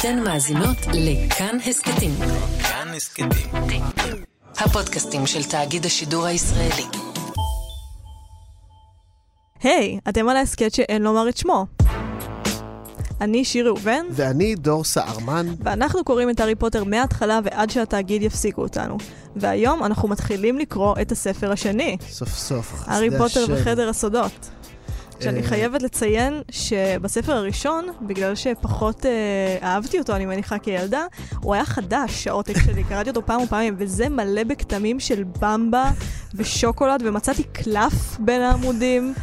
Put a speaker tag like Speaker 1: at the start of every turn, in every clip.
Speaker 1: אתן מאזינות לכאן הסכתים.
Speaker 2: כאן הסכתים.
Speaker 1: הפודקאסטים של תאגיד השידור הישראלי.
Speaker 3: היי, אתם על ההסכת שאין לומר את שמו. אני שיר ראובן,
Speaker 4: ואני דור סהרמן.
Speaker 3: ואנחנו קוראים את הארי פוטר מההתחלה ועד שהתאגיד יפסיקו אותנו. והיום אנחנו מתחילים לקרוא את הספר השני,
Speaker 4: סוף סוף, חסדי השם.
Speaker 3: הארי פוטר וחדר הסודות. שאני
Speaker 4: אה,
Speaker 3: חייבת לציין שבספר הראשון, בגלל שפחות אה, אהבתי אותו, אני מניחה כילדה, הוא היה חדש, העותק שלי, קראתי אותו פעם ופעמים, וזה מלא בכתמים של במבה ושוקולד, ומצאתי קלף בין העמודים.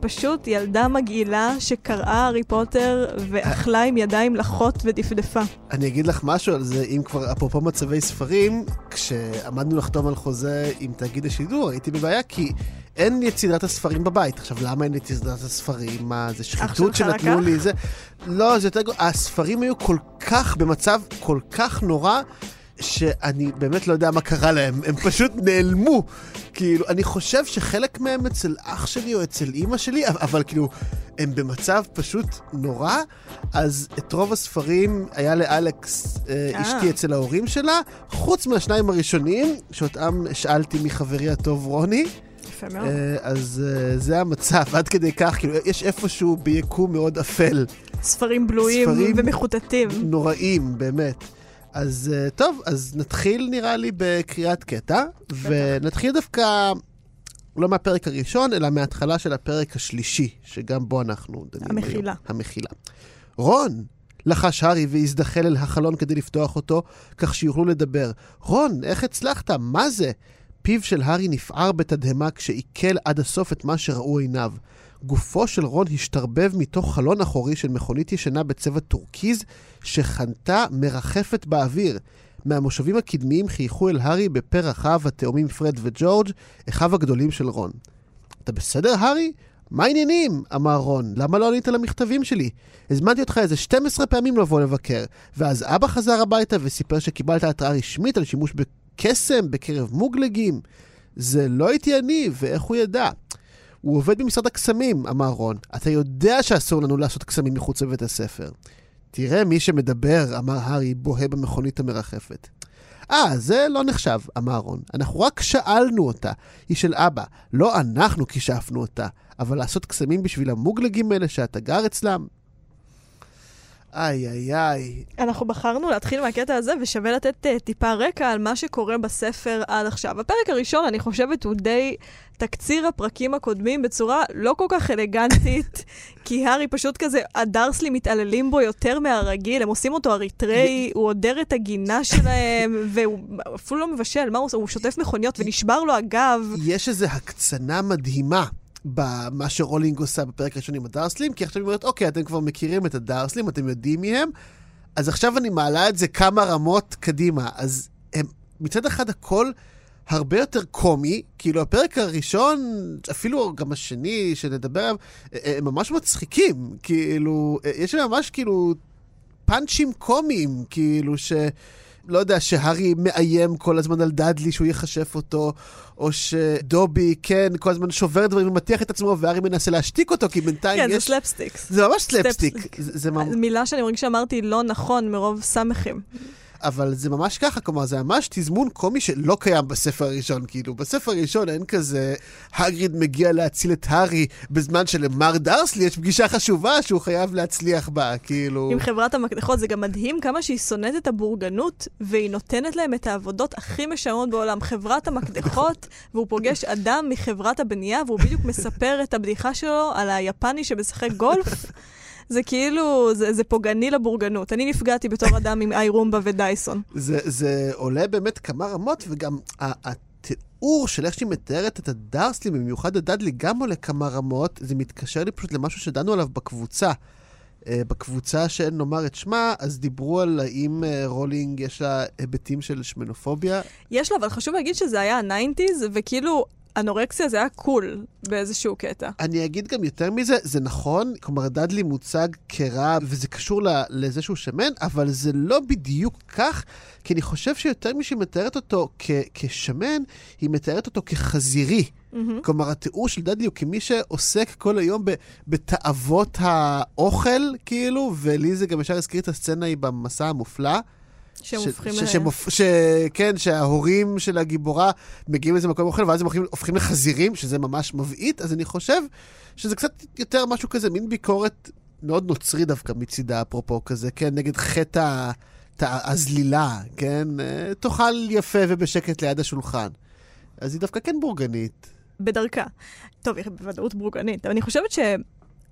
Speaker 3: פשוט ילדה מגעילה שקראה הארי פוטר ואכלה עם ידיים לחות ודפדפה.
Speaker 4: אני אגיד לך משהו על זה, אם כבר אפרופו מצבי ספרים, כשעמדנו לחתום על חוזה עם תאגיד השידור, הייתי בבעיה כי אין יצירת הספרים בבית. עכשיו, למה אין יצירת הספרים? מה, זה שחיתות שנתנו? לי? זה... לא, זה יותר... הספרים היו כל כך, במצב כל כך נורא, שאני באמת לא יודע מה קרה להם. הם פשוט נעלמו. כאילו, אני חושב שחלק מהם אצל אח שלי או אצל אימא שלי, אבל, כאילו, הם במצב פשוט נורא. אז את רוב הספרים היה לאלכס, אה,
Speaker 3: אה.
Speaker 4: אשתי אצל ההורים שלה, חוץ מהשניים הראשונים, שאותם השאלתי מחברי הטוב רוני.
Speaker 3: יפה מאוד.
Speaker 4: אה, אז אה, זה המצב, עד כדי כך, כאילו, יש איפשהו ביקום מאוד אפל,
Speaker 3: ספרים בלויים
Speaker 4: ספרים-
Speaker 3: ומחוטטים.
Speaker 4: נוראים, באמת. אז אה, טוב, אז נתחיל נראה לי בקריאת קטע, ונתחיל דווקא לא מהפרק הראשון, אלא מההתחלה של הפרק השלישי, שגם בו אנחנו דנים היום.
Speaker 3: המחילה.
Speaker 4: המחילה. רון! לחש הארי והזדחל אל החלון כדי לפתוח אותו, כך שיוכלו לדבר. רון, איך הצלחת? מה זה? פיו של הארי נפער בתדהמה כשעיכל עד הסוף את מה שראו עיניו. גופו של רון השתרבב מתוך חלון אחורי של מכונית ישנה בצבע טורקיז, שחנתה מרחפת באוויר. מהמושבים הקדמיים חייכו אל הארי בפה רחב התאומים פרד וג'ורג', אחיו הגדולים של רון. אתה בסדר, הארי? מה העניינים? אמר רון. למה לא ענית למכתבים שלי? הזמנתי אותך איזה 12 פעמים לבוא לבקר. ואז אבא חזר הביתה וסיפר שקיבלת התראה רשמית על שימוש בקסם בקרב מוגלגים. זה לא הייתי אני, ואיך הוא ידע? הוא עובד במשרד הקסמים, אמר רון. אתה יודע שאסור לנו לעשות קסמים מחוץ לבית הספר. תראה מי שמדבר, אמר הארי, בוהה במכונית המרחפת. אה, זה לא נחשב, אמר רון. אנחנו רק שאלנו אותה. היא של אבא. לא אנחנו כישפנו אותה. אבל לעשות קסמים בשביל המוגלגים האלה שאתה גר אצלם? איי, איי, איי.
Speaker 3: אנחנו בחרנו להתחיל מהקטע הזה, ושווה לתת uh, טיפה רקע על מה שקורה בספר עד עכשיו. הפרק הראשון, אני חושבת, הוא די תקציר הפרקים הקודמים בצורה לא כל כך אלגנטית, כי הארי פשוט כזה, הדרסלי מתעללים בו יותר מהרגיל, הם עושים אותו אריתראי, הוא עודר את הגינה שלהם, והוא אפילו לא מבשל, מה הוא עושה? הוא שוטף מכוניות ונשבר לו הגב.
Speaker 4: יש איזו הקצנה מדהימה במה שרולינג עושה בפרק הראשון עם הדרסלים, כי עכשיו היא אומרת, אוקיי, אתם כבר מכירים את הדרסלים, אתם יודעים מי הם, אז עכשיו אני מעלה את זה כמה רמות קדימה. אז הם, מצד אחד הכל הרבה יותר קומי, כאילו הפרק הראשון, אפילו גם השני שנדבר עליו, הם ממש מצחיקים, כאילו, יש להם ממש כאילו פאנצ'ים קומיים, כאילו ש... לא יודע, שהארי מאיים כל הזמן על דאדלי שהוא יחשף אותו, או שדובי, כן, כל הזמן שובר דברים ומטיח את עצמו, והארי מנסה להשתיק אותו, כי בינתיים
Speaker 3: כן, זה
Speaker 4: יש...
Speaker 3: סלפסטיקס.
Speaker 4: זה ממש סלפסטיק.
Speaker 3: סלפסטיק.
Speaker 4: זה, זה ממש...
Speaker 3: מילה שאני מרגישה שאמרתי לא נכון מרוב סמכים.
Speaker 4: אבל זה ממש ככה, כלומר, זה ממש תזמון קומי שלא קיים בספר הראשון, כאילו. בספר הראשון אין כזה, הגריד מגיע להציל את הארי, בזמן שלמר דרסלי יש פגישה חשובה שהוא חייב להצליח בה, כאילו...
Speaker 3: עם חברת המקדחות, זה גם מדהים כמה שהיא שונאת את הבורגנות, והיא נותנת להם את העבודות הכי משעממות בעולם. חברת המקדחות, והוא פוגש אדם מחברת הבנייה, והוא בדיוק מספר את הבדיחה שלו על היפני שמשחק גולף. זה כאילו, זה, זה פוגעני לבורגנות. אני נפגעתי בתור אדם עם איירומבה ודייסון.
Speaker 4: זה, זה עולה באמת כמה רמות, וגם התיאור של איך שהיא מתארת את הדרסלי, במיוחד הדאדלי, גם עולה כמה רמות. זה מתקשר לי פשוט למשהו שדנו עליו בקבוצה. אה, בקבוצה שאין לומר את שמה, אז דיברו על האם אה, רולינג יש לה היבטים של שמנופוביה.
Speaker 3: יש לה, אבל חשוב להגיד שזה היה ה-90's, וכאילו... אנורקסיה זה היה cool באיזשהו קטע.
Speaker 4: אני אגיד גם יותר מזה, זה נכון, כלומר, דאדלי מוצג כרע, וזה קשור לזה שהוא שמן, אבל זה לא בדיוק כך, כי אני חושב שיותר משהיא מתארת אותו כשמן, היא מתארת אותו כחזירי.
Speaker 3: מהמם.
Speaker 4: כלומר, התיאור של דאדלי הוא כמי שעוסק כל היום בתאוות האוכל, כאילו, ולי זה גם ישר הזכיר את הסצנה היא במסע המופלא.
Speaker 3: שהם
Speaker 4: ש-
Speaker 3: הופכים
Speaker 4: ש-
Speaker 3: ל...
Speaker 4: שמופ- ש... כן, שההורים של הגיבורה מגיעים לאיזה מקום אוכל, ואז הם הופכים, הופכים לחזירים, שזה ממש מבעית, אז אני חושב שזה קצת יותר משהו כזה, מין ביקורת מאוד נוצרי דווקא מצידה, אפרופו כזה, כן, נגד חטא הזלילה, כן? אה, תאכל יפה ובשקט ליד השולחן. אז היא דווקא כן בורגנית.
Speaker 3: בדרכה. טוב, היא בוודאות בורגנית, אבל אני חושבת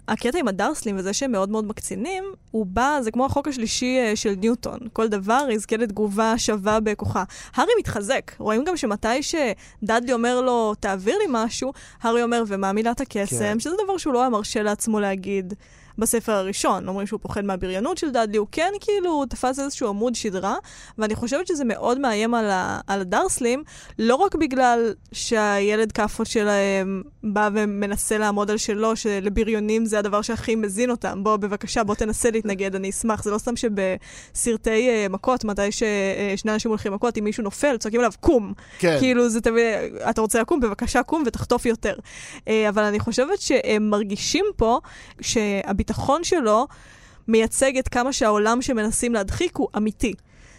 Speaker 3: שהקטע עם הדרסלים וזה שהם מאוד מאוד מקצינים, הוא בא, זה כמו החוק השלישי אה, של ניוטון. כל דבר יזכה לתגובה שווה בכוחה. הארי מתחזק. רואים גם שמתי שדאדלי אומר לו, תעביר לי משהו, הארי אומר, ומה מילת הקסם?
Speaker 4: כן.
Speaker 3: שזה דבר שהוא לא היה מרשה לעצמו להגיד. בספר הראשון, אומרים שהוא פוחד מהבריונות של דאדלי, הוא כן כאילו תפס איזשהו עמוד שדרה, ואני חושבת שזה מאוד מאיים על, ה- על הדרסלים, לא רק בגלל שהילד כאפות שלהם בא ומנסה לעמוד על שלו, שלבריונים זה הדבר שהכי מזין אותם. בוא, בבקשה, בוא תנסה להתנגד, אני אשמח. זה לא סתם שבסרטי uh, מכות, מתי ששני אנשים הולכים מכות, אם מישהו נופל, צועקים עליו, קום.
Speaker 4: כן.
Speaker 3: כאילו, זה תמיד, אתה רוצה לקום? בבקשה, קום ותחטוף יותר. אה, אבל אני חושבת שהם מרגישים פה שהביטחון שלו מייצג את כמה שהעולם שמנסים להדחיק הוא אמיתי.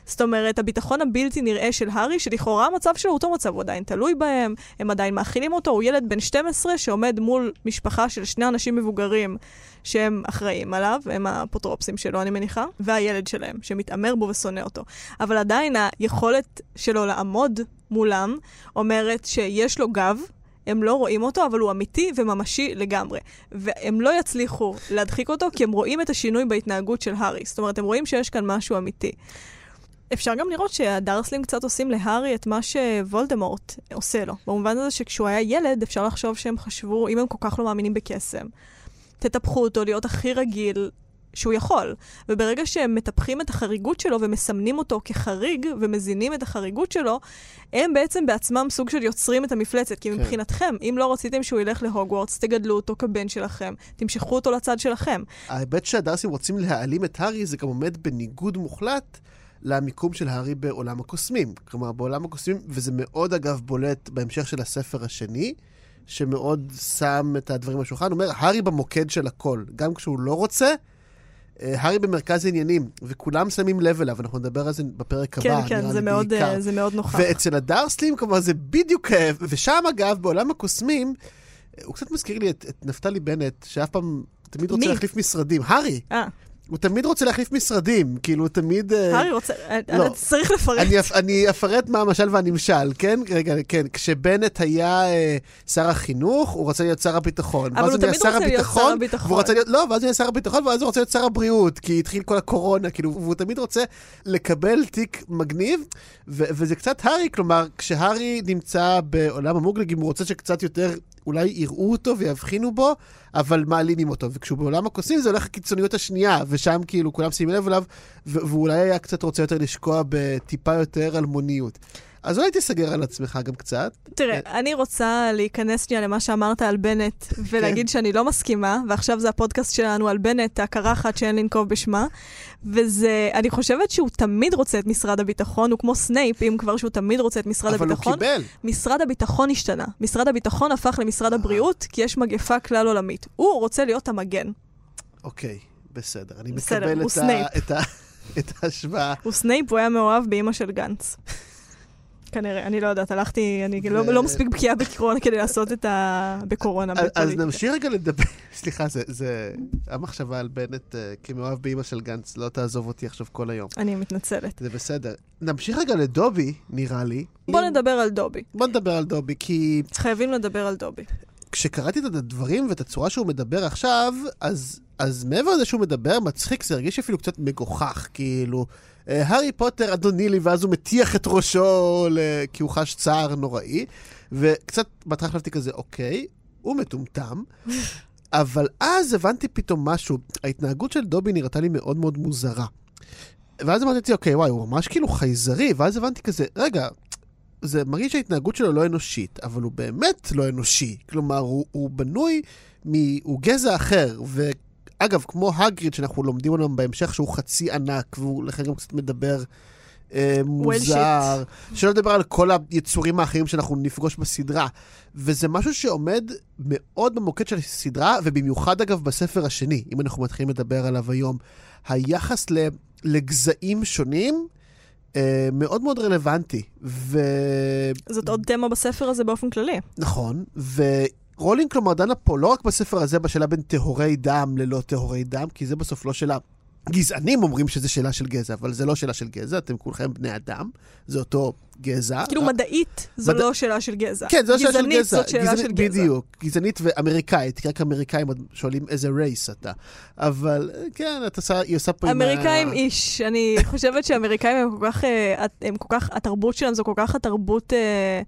Speaker 3: זאת אומרת, הביטחון הבלתי נראה של הארי, שלכאורה המצב שלו הוא אותו מצב, הוא עדיין תלוי בהם, הם עדיין מאכילים אותו, הוא ילד בן 12 שעומד מול משפחה של שני אנשים מבוגרים שהם אחראים עליו, הם האפוטרופסים שלו, אני מניחה, והילד שלהם, שמתעמר בו ושונא אותו. אבל עדיין היכולת שלו לעמוד מולם אומרת שיש לו גב, הם לא רואים אותו, אבל הוא אמיתי וממשי לגמרי. והם לא יצליחו להדחיק אותו, כי הם רואים את השינוי בהתנהגות של הארי. זאת אומרת, הם רואים שיש כאן משהו אמיתי. אפשר גם לראות שהדרסלים קצת עושים להארי את מה שוולדמורט עושה לו. במובן הזה שכשהוא היה ילד, אפשר לחשוב שהם חשבו, אם הם כל כך לא מאמינים בקסם, תטפחו אותו להיות הכי רגיל שהוא יכול. וברגע שהם מטפחים את החריגות שלו ומסמנים אותו כחריג ומזינים את החריגות שלו, הם בעצם בעצמם סוג של יוצרים את המפלצת. כי
Speaker 4: כן.
Speaker 3: מבחינתכם, אם לא רציתם שהוא ילך להוגוורטס, תגדלו אותו כבן שלכם, תמשכו אותו לצד שלכם.
Speaker 4: ההיבט שהדרסים רוצים להעלים את הארי, זה גם עומד בניגוד מוחלט למיקום של הארי בעולם הקוסמים. כלומר, בעולם הקוסמים, וזה מאוד אגב בולט בהמשך של הספר השני, שמאוד שם את הדברים על השולחן, אומר, הארי במוקד של הכל. גם כשהוא לא רוצה, הארי במרכז העניינים, וכולם שמים לב אליו, אנחנו נדבר על זה בפרק הבא,
Speaker 3: כן, כן, זה מאוד,
Speaker 4: בעיקר.
Speaker 3: אה, זה מאוד נוכח.
Speaker 4: ואצל הדרסלים, כלומר, זה בדיוק... ושם, אגב, בעולם הקוסמים, הוא קצת מזכיר לי את, את נפתלי בנט, שאף פעם, תמיד רוצה
Speaker 3: מי?
Speaker 4: להחליף משרדים. הארי,
Speaker 3: אה,
Speaker 4: הוא תמיד רוצה להחליף משרדים, כאילו, הוא תמיד... אה,
Speaker 3: הארי רוצה... אה,
Speaker 4: לא.
Speaker 3: אתה צריך לפרט.
Speaker 4: אני, אני אפרט מה המשל והנמשל, כן? רגע, כן. כשבנט היה אה, שר החינוך, הוא רצה להיות שר הביטחון.
Speaker 3: אבל הוא תמיד רוצה להיות שר
Speaker 4: הביטחון,
Speaker 3: הביטחון.
Speaker 4: והוא רצה להיות, לא, ואז הוא נהיה שר הביטחון, ואז הוא רוצה להיות שר הבריאות, כי התחיל כל הקורונה, כאילו, והוא תמיד רוצה לקבל תיק מגניב, ו- וזה קצת הארי, כלומר, כשהארי נמצא בעולם המוגלגים, הוא רוצה שקצת יותר, אולי יראו אותו ויבחינו בו, אבל מעלימים אותו. וכשהוא בעולם הקוסמים, זה הולך לקיצוניות השנייה, ושם כאילו כולם שימים לב אליו, ואולי היה קצת רוצה יותר לשקוע בטיפה יותר אלמוניות. אז אולי תסגר על עצמך גם קצת.
Speaker 3: תראה, אני רוצה להיכנס שנייה למה שאמרת על בנט, ולהגיד שאני לא מסכימה, ועכשיו זה הפודקאסט שלנו על בנט, הקרחת שאין לנקוב בשמה, וזה, אני חושבת שהוא תמיד רוצה את משרד הביטחון, הוא כמו סנייפ, אם כבר שהוא תמיד רוצה את משרד
Speaker 4: אבל הוא
Speaker 3: הביטחון.
Speaker 4: קיבל.
Speaker 3: משרד הביטחון השתנה. משרד הביטחון הפך למשרד הבריאות, כי יש מגפה כלל עולמית. הוא רוצה להיות המגן.
Speaker 4: אוקיי, בסדר. אני
Speaker 3: בסדר,
Speaker 4: מקבל
Speaker 3: הוא
Speaker 4: את. את, את ההשוואה.
Speaker 3: הוא סנייפ, הוא היה מאוהב באימא של גנץ. כנראה, אני לא יודעת, הלכתי, אני לא,
Speaker 4: ו-
Speaker 3: לא מספיק בקיאה בקורונה כדי לעשות את ה... בקורונה,
Speaker 4: אז- אז. נמשיך רגע לדבר, סליחה, זה, זה המחשבה על בנט אה, כמאוהב באימא של גנץ, לא תעזוב אותי עכשיו כל היום.
Speaker 3: אני מתנצלת.
Speaker 4: זה בסדר. נמשיך רגע לדובי, נראה לי.
Speaker 3: בוא
Speaker 4: אם-
Speaker 3: נדבר על דובי.
Speaker 4: בוא נדבר על דובי, כי
Speaker 3: חייבים לדבר על דובי.
Speaker 4: כשקראתי את הדברים ואת הצורה שהוא מדבר עכשיו, אז, אז מעבר לזה שהוא מדבר מצחיק, זה הרגיש אפילו קצת מגוחך, כאילו, הארי פוטר אדוני לי, ואז הוא מטיח את ראשו. כי הוא חש צער נוראי, וקצת בהתחלה חשבתי כזה, אוקיי, הוא מטומטם, אבל אז הבנתי פתאום משהו, ההתנהגות של דובי נראתה לי מאוד מאוד מוזרה. ואז אמרתי לעצמי, אוקיי, וואי, הוא ממש כאילו חייזרי, ואז הבנתי כזה, רגע, זה מרגיש שההתנהגות שלו לא אנושית, אבל הוא באמת לא אנושי. כלומר, הוא, הוא בנוי, מ, הוא גזע אחר, ואגב, כמו הגריד שאנחנו לומדים עליו בהמשך, שהוא חצי ענק, והוא לכן גם קצת מדבר אה, מוזר. שלא לדבר על כל היצורים האחרים שאנחנו נפגוש בסדרה. וזה משהו שעומד מאוד במוקד של הסדרה, ובמיוחד אגב בספר השני, אם אנחנו מתחילים לדבר עליו היום. היחס לגזעים שונים, אה, מאוד מאוד רלוונטי. ו...
Speaker 3: זאת עוד תמה בספר הזה באופן כללי.
Speaker 4: נכון, ורולינג כלומר דנה פה לא רק בספר הזה בשאלה בין טהורי דם ללא טהורי דם, כי זה בסוף לא שאלה גזענים אומרים שזה שאלה של גזע, אבל זה לא שאלה של גזע, אתם כולכם בני אדם, זה אותו גזע.
Speaker 3: כאילו מדעית זו לא שאלה של גזע.
Speaker 4: כן, זו לא שאלה של גזע.
Speaker 3: גזענית זאת שאלה של גזע.
Speaker 4: בדיוק, גזענית ואמריקאית, כי רק אמריקאים שואלים איזה רייס אתה. אבל כן, את עושה, היא עושה פה
Speaker 3: עם. אמריקאים איש, אני חושבת שאמריקאים הם כל כך, אה, הם כל כך, התרבות שלהם זו כל כך התרבות אה,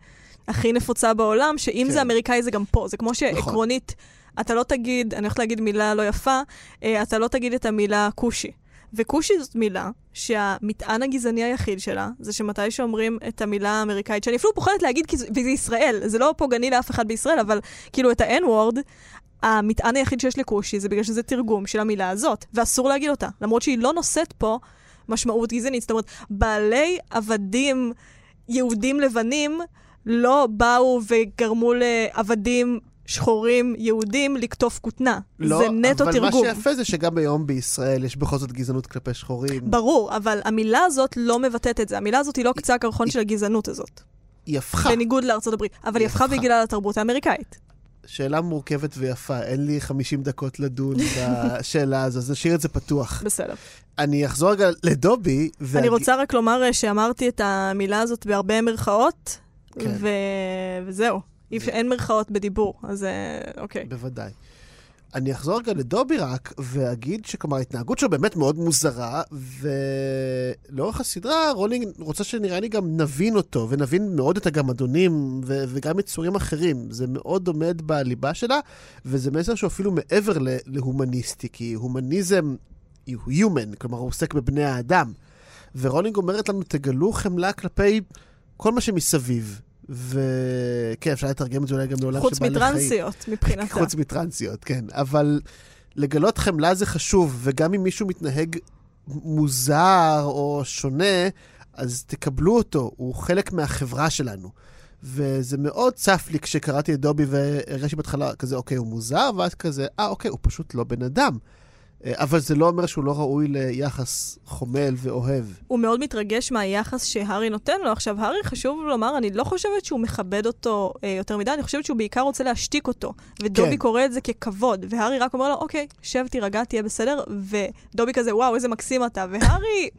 Speaker 3: הכי נפוצה בעולם, שאם זה כן. אמריקאי זה גם פה, זה כמו נכון. שעקרונית... אתה לא תגיד, אני הולכת להגיד מילה לא יפה, אה, אתה לא תגיד את המילה כושי. וכושי זאת מילה שהמטען הגזעני היחיד שלה, זה שמתי שאומרים את המילה האמריקאית, שאני אפילו פוחדת להגיד, כי זה ישראל, זה לא פוגעני לאף אחד בישראל, אבל כאילו את ה-N-word, המטען היחיד שיש לכושי זה בגלל שזה תרגום של המילה הזאת, ואסור להגיד אותה, למרות שהיא לא נושאת פה משמעות גזענית. זאת אומרת, בעלי עבדים יהודים לבנים לא באו וגרמו לעבדים שחורים יהודים לקטוף כותנה. לא, זה נטו
Speaker 4: אבל
Speaker 3: תרגום.
Speaker 4: אבל מה שיפה זה שגם היום בישראל יש בכל זאת גזענות כלפי שחורים.
Speaker 3: ברור, אבל המילה הזאת לא מבטאת את זה. המילה הזאת היא לא קצה הקרחון של הגזענות הזאת.
Speaker 4: היא הפכה.
Speaker 3: בניגוד לארצות הברית. אבל היא הפכה בגלל התרבות האמריקאית.
Speaker 4: שאלה מורכבת ויפה, אין לי 50 דקות לדון בשאלה הזו, אז נשאיר את זה פתוח.
Speaker 3: בסדר.
Speaker 4: אני אחזור רגע לדובי.
Speaker 3: ואני. רוצה רק לומר שאמרתי את המילה הזאת בהרבה מרכאות, כן. ו... וזהו. אפשר, אין מרכאות בדיבור, אז אה, אוקיי.
Speaker 4: בוודאי. אני אחזור רגע לדובי רק, ואגיד שכלומר ההתנהגות שלו באמת מאוד מוזרה, ולאורך הסדרה רולינג רוצה שנראה לי גם נבין אותו, ונבין מאוד את הגמדונים, ו- וגם יצורים אחרים. זה מאוד עומד בליבה שלה, וזה מסר שהוא אפילו מעבר להומניסטי, כי הומניזם הוא human, כלומר הוא עוסק בבני האדם. ורולינג אומרת לנו, תגלו חמלה כלפי כל מה שמסביב. וכן, אפשר לתרגם את זה אולי גם לעולם
Speaker 3: של בעלי חיים. חוץ מטרנסיות, מבחינתה.
Speaker 4: חוץ מטרנסיות, כן. אבל לגלות חמלה זה חשוב, וגם אם מישהו מתנהג מוזר או שונה, אז תקבלו אותו, הוא חלק מהחברה שלנו. וזה מאוד צף לי כשקראתי את דובי והרגשתי בהתחלה כזה, אוקיי, הוא מוזר, ואז כזה, אה, אוקיי, הוא פשוט לא בן אדם. אה, אבל זה לא אומר שהוא לא ראוי ליחס חומל ואוהב.
Speaker 3: הוא מאוד מתרגש מהיחס שהארי נותן לו. עכשיו, הארי, חשוב לומר, אני לא חושבת שהוא מכבד אותו אה, יותר מדי, אני חושבת שהוא בעיקר רוצה להשתיק אותו. ודובי כן. קורא את זה ככבוד, והארי רק אומר לו, אוקיי, שב, תירגע, תהיה בסדר, ודובי כזה, וואו, איזה מקסים אתה. והארי...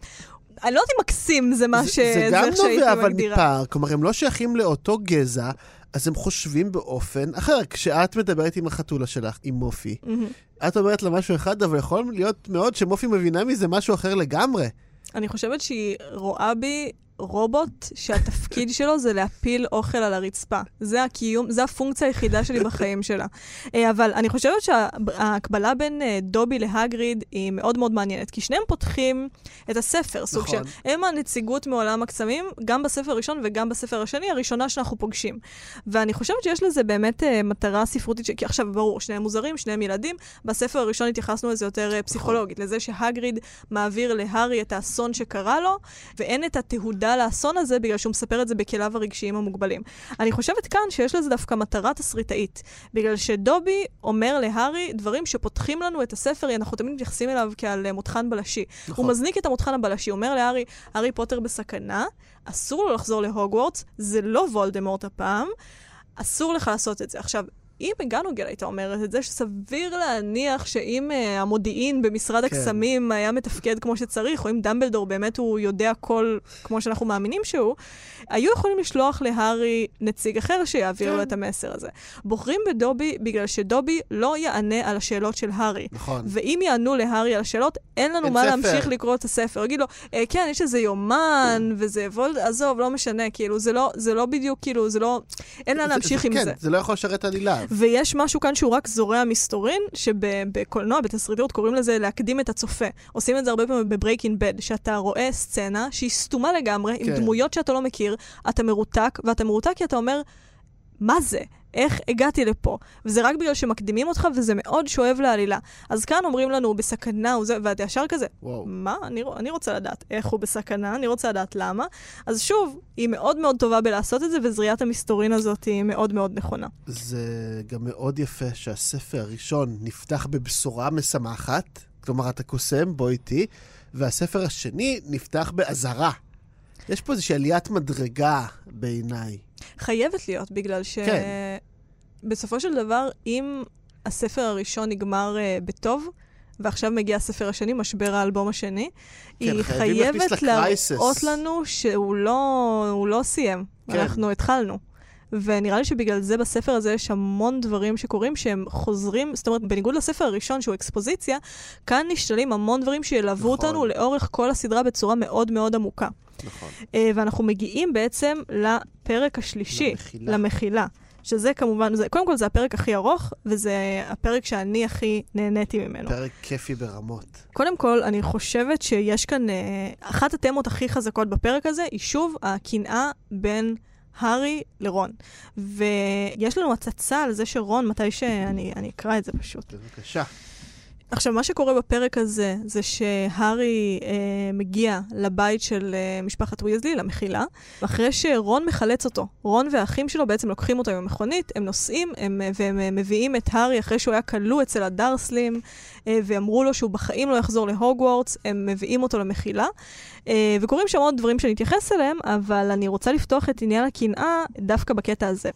Speaker 3: אני לא יודעת אם מקסים זה מה ש...
Speaker 4: זה גם נובע אבל מפער, כלומר, הם לא שייכים לאותו גזע, אז הם חושבים באופן אחר. כשאת מדברת עם החתולה שלך, עם מופי, mm-hmm. את אומרת לה משהו אחד, אבל יכול להיות מאוד שמופי מבינה מזה משהו אחר לגמרי.
Speaker 3: אני חושבת שהיא רואה בי רובוט שהתפקיד שלו זה להפיל אוכל על הרצפה. זה הקיום, זה הפונקציה היחידה שלי בחיים שלה. אה, אבל אני חושבת שההקבלה בין אה, דובי להגריד היא מאוד מאוד מעניינת, כי שניהם פותחים את הספר, סוג נכון. של... הם הנציגות מעולם הקסמים, גם בספר הראשון וגם בספר השני, הראשונה שאנחנו פוגשים. ואני חושבת שיש לזה באמת uh, מטרה ספרותית, ש... כי עכשיו, ברור, שניהם מוזרים, שניהם ילדים. בספר הראשון התייחסנו לזה יותר uh, פסיכולוגית, נכון. לזה שהגריד מעביר להארי את האסון שקרה לו, ואין את התהודה מודע לאסון הזה בגלל שהוא מספר את זה בכליו הרגשיים המוגבלים. אני חושבת כאן שיש לזה דווקא מטרה תסריטאית, בגלל שדובי אומר להארי דברים שפותחים לנו את הספר, אנחנו תמיד מתייחסים אליו כעל מותחן בלשי. נכון. הוא מזניק את המותחן הבלשי, אומר להארי, הארי פוטר בסכנה, אסור לו לחזור להוגוורטס, זה לא וולדמורט הפעם, אסור לך לעשות את זה. עכשיו, אם מגנוגל הייתה אומרת את זה, שסביר להניח שאם uh, המודיעין במשרד כן. הקסמים היה מתפקד כמו שצריך, או אם דמבלדור באמת הוא יודע הכל כמו שאנחנו מאמינים שהוא, היו יכולים לשלוח להארי נציג אחר שיעביר כן. לו את המסר הזה. בוחרים בדובי בגלל שדובי לא יענה על השאלות של הארי.
Speaker 4: נכון.
Speaker 3: ואם יענו להארי על השאלות, אין לנו מה ספר. להמשיך לקרוא את הספר. יגיד לו, אה, כן, יש איזה יומן, וזה וולד, עזוב, לא משנה, כאילו, זה לא, זה לא בדיוק, כאילו, זה לא, אין לאן להמשיך זה, עם
Speaker 4: כן,
Speaker 3: זה.
Speaker 4: זה לא יכול לשרת עלילה.
Speaker 3: ויש משהו כאן שהוא רק זורע מסתורין, שבקולנוע, בתסריטות, קוראים לזה להקדים את הצופה. עושים את זה הרבה פעמים ב Breaking Bad, שאתה רואה סצנה שהיא סתומה לגמרי,
Speaker 4: כן.
Speaker 3: עם דמויות שאתה לא מכיר, אתה מרותק, ואתה מרותק כי אתה אומר, מה זה? איך הגעתי לפה? וזה רק בגלל שמקדימים אותך, וזה מאוד שואב לעלילה. אז כאן אומרים לנו, הוא בסכנה, וזה, ואתה ישר כזה,
Speaker 4: וואו.
Speaker 3: מה? אני, אני רוצה לדעת איך הוא בסכנה, אני רוצה לדעת למה. אז שוב, היא מאוד מאוד טובה בלעשות את זה, וזריעת המסתורין הזאת היא מאוד מאוד נכונה.
Speaker 4: זה גם מאוד יפה שהספר הראשון נפתח בבשורה משמחת, כלומר, אתה קוסם, בוא איתי, והספר השני נפתח באזהרה. יש פה איזושהי עליית מדרגה בעיניי.
Speaker 3: חייבת להיות, בגלל
Speaker 4: כן.
Speaker 3: שבסופו של דבר, אם הספר הראשון נגמר uh, בטוב, ועכשיו מגיע הספר השני, משבר האלבום השני, היא
Speaker 4: כן, להכניס
Speaker 3: חייבת
Speaker 4: לה
Speaker 3: להראות. לנו שהוא לא, לא סיים.
Speaker 4: כן.
Speaker 3: אנחנו התחלנו. ונראה לי שבגלל זה בספר הזה יש המון דברים שקורים שהם חוזרים, זאת אומרת, בניגוד לספר הראשון שהוא אקספוזיציה, כאן נשתלים המון דברים שילוו
Speaker 4: נכון.
Speaker 3: אותנו לאורך כל הסדרה בצורה מאוד מאוד עמוקה.
Speaker 4: נכון.
Speaker 3: אה, ואנחנו מגיעים בעצם לפרק השלישי,
Speaker 4: למחילה.
Speaker 3: למחילה. שזה כמובן, זה, קודם כל זה הפרק הכי ארוך, וזה הפרק שאני הכי נהניתי ממנו.
Speaker 4: פרק כיפי ברמות.
Speaker 3: קודם כל, אני חושבת שיש כאן, אה, אחת התמות הכי חזקות בפרק הזה, היא שוב הקנאה בין הארי לרון. ויש לנו הצצה על זה שרון, מתי שאני אני אקרא את זה פשוט.
Speaker 4: בבקשה.
Speaker 3: עכשיו, מה שקורה בפרק הזה, זה שהארי אה, מגיע לבית של אה, משפחת ויזלי, למחילה, אחרי שרון מחלץ אותו. רון והאחים שלו בעצם לוקחים אותו עם המכונית, הם נוסעים, הם, והם אה, מביאים את הארי אחרי שהוא היה כלוא אצל הדרסלים, אה, ואמרו לו שהוא בחיים לא יחזור להוגוורטס, הם מביאים אותו למחילה. אה, וקורים שם עוד דברים שנתייחס אליהם, אבל אני רוצה לפתוח את עניין הקנאה דווקא בקטע הזה.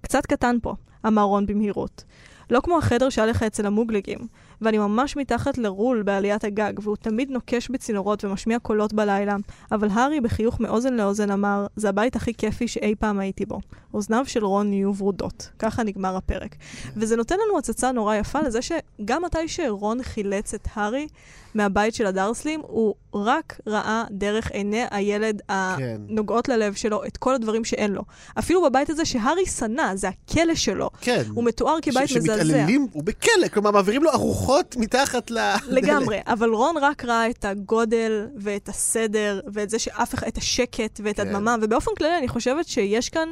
Speaker 3: קצת קטן פה, אמר רון במהירות. לא כמו החדר שהיה לך אצל המוגלגים, ואני ממש מתחת לרול בעליית הגג, והוא תמיד נוקש בצינורות ומשמיע קולות בלילה, אבל הארי בחיוך מאוזן לאוזן אמר, זה הבית הכי כיפי שאי פעם הייתי בו. אוזניו של רון נהיו ורודות. ככה נגמר הפרק. וזה נותן לנו הצצה נורא יפה לזה שגם מתי שרון חילץ את הארי מהבית של הדרסלים, הוא רק ראה דרך עיני הילד
Speaker 4: כן.
Speaker 3: הנוגעות ללב שלו את כל הדברים שאין לו. אפילו בבית הזה שהארי שנא, זה הכלא שלו.
Speaker 4: כן.
Speaker 3: הוא מתואר כבית
Speaker 4: ש-
Speaker 3: מזעזע.
Speaker 4: שמתעללים, הוא בכלא, כלומר, מעבירים לו ארוחות מתחת ל...
Speaker 3: לגמרי, אבל רון רק ראה את הגודל ואת הסדר ואת זה שאף אחד, את השקט ואת
Speaker 4: כן.
Speaker 3: הדממה, ובאופן כללי אני חושבת שיש כאן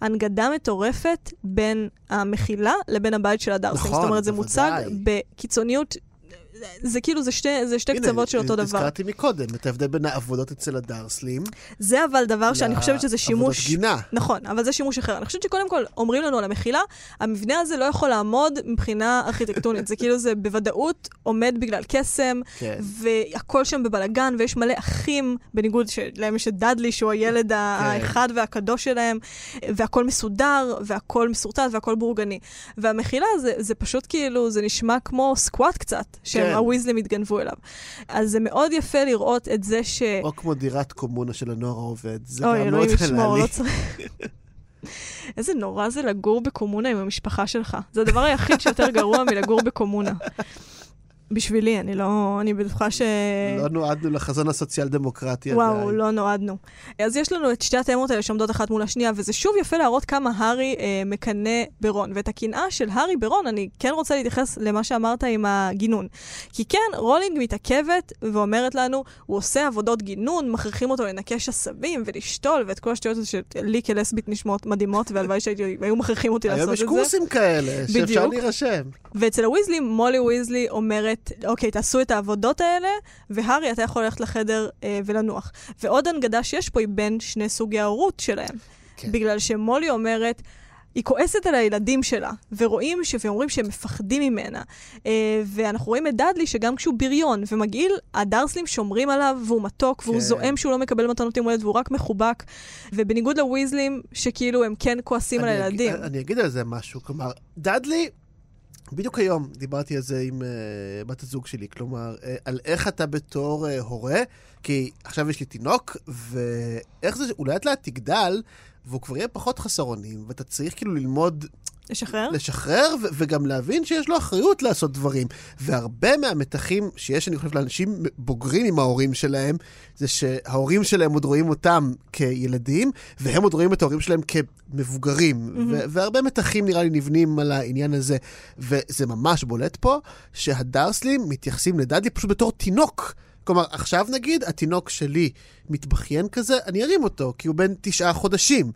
Speaker 3: הנגדה מטורפת בין המחילה לבין הבית של הדרסים.
Speaker 4: נכון,
Speaker 3: זאת אומרת, זה מוצג
Speaker 4: בוודאי.
Speaker 3: בקיצוניות, זה כאילו, זה שתי, זה שתי
Speaker 4: הנה,
Speaker 3: קצוות של אותו דבר.
Speaker 4: הזכרתי מקודם את ההבדל בין העבודות אצל הדרסלים.
Speaker 3: זה אבל דבר שאני חושבת שזה שימוש...
Speaker 4: לעבודות גינה.
Speaker 3: נכון, אבל זה שימוש אחר. אני חושבת שקודם כל, אומרים לנו על המחילה, המבנה הזה לא יכול לעמוד מבחינה ארכיטקטונית. זה כאילו, זה בוודאות עומד בגלל קסם,
Speaker 4: כן.
Speaker 3: והכל שם בבלגן, ויש מלא אחים, בניגוד שלהם יש את דאדלי, שהוא הילד
Speaker 4: כן.
Speaker 3: האחד והקדוש שלהם, והכל מסודר, והכל מסורטט, והכל בורגני. והמחילה זה, זה פשוט כאילו, זה נשמע כמו סקואט קצת, שהם. הוויזלים התגנבו אליו. אז זה מאוד יפה לראות את זה ש...
Speaker 4: או כמו דירת קומונה של הנוער העובד. זה
Speaker 3: אוי, אלוהים ישמור. לא צריך... איזה נורא זה לגור בקומונה עם המשפחה שלך. זה הדבר היחיד שיותר גרוע מלגור בקומונה. בשבילי, אני לא... אני בטוחה ש...
Speaker 4: לא נועדנו לחזון הסוציאל-דמוקרטי
Speaker 3: וואו,
Speaker 4: עדיין.
Speaker 3: לא נועדנו. אז יש לנו את שתי התאמות האלה שעומדות אחת מול השנייה, וזה שוב יפה להראות כמה הארי אה, מקנא ברון. ואת הקנאה של הארי ברון, אני כן רוצה להתייחס למה שאמרת עם הגינון. כי כן, רולינג מתעכבת ואומרת לנו, הוא עושה עבודות גינון, מכריחים אותו לנקש עשבים ולשתול, ואת כל השטויות האלה שלי כלסבית נשמעות מדהימות, והלוואי שהיו מכריחים אותי
Speaker 4: היום
Speaker 3: לעשות
Speaker 4: יש
Speaker 3: את זה.
Speaker 4: קורסים כאלה, שאפשר. להירשם.
Speaker 3: ואצל הוויזלי, מולי ויזלי אומרת, אוקיי, תעשו את העבודות האלה, והארי, אתה יכול ללכת לחדר אה, ולנוח. ועוד הנגדה שיש פה היא בין שני סוגי ההורות שלהם.
Speaker 4: כן.
Speaker 3: בגלל שמולי אומרת, היא כועסת על הילדים שלה, ורואים ש... ואומרים שהם מפחדים ממנה. אה, ואנחנו רואים את דאדלי, שגם כשהוא בריון ומגעיל, הדרסלים שומרים עליו, והוא מתוק, והוא
Speaker 4: כן.
Speaker 3: זועם שהוא לא מקבל מתנות יום הולדת, והוא רק מחובק. ובניגוד לוויזלים, שכאילו הם כן כועסים על
Speaker 4: אני אג-
Speaker 3: הילדים.
Speaker 4: אני אגיד על זה משהו. כלומר, דאדלי, בדיוק היום דיברתי על זה עם uh, בת הזוג שלי, כלומר, uh, על איך אתה בתור uh, הורה, כי עכשיו יש לי תינוק, ואיך זה, הוא לאט לאט תגדל, והוא כבר יהיה פחות חסר אונים, ואתה צריך כאילו ללמוד
Speaker 3: לשחרר?
Speaker 4: לשחרר, ו- וגם להבין שיש לו אחריות לעשות דברים. והרבה מהמתחים שיש, אני חושב, לאנשים בוגרים עם ההורים שלהם, זה שההורים שלהם עוד רואים אותם כילדים, והם עוד רואים את ההורים שלהם כמבוגרים. Mm-hmm. ו- והרבה מתחים, נראה לי, נבנים על העניין הזה. וזה ממש בולט פה, שהדרסלים מתייחסים לדאדלי פשוט בתור תינוק. כלומר, עכשיו נגיד, התינוק שלי מתבכיין כזה, אני ארים אותו, כי הוא בן תשעה חודשים.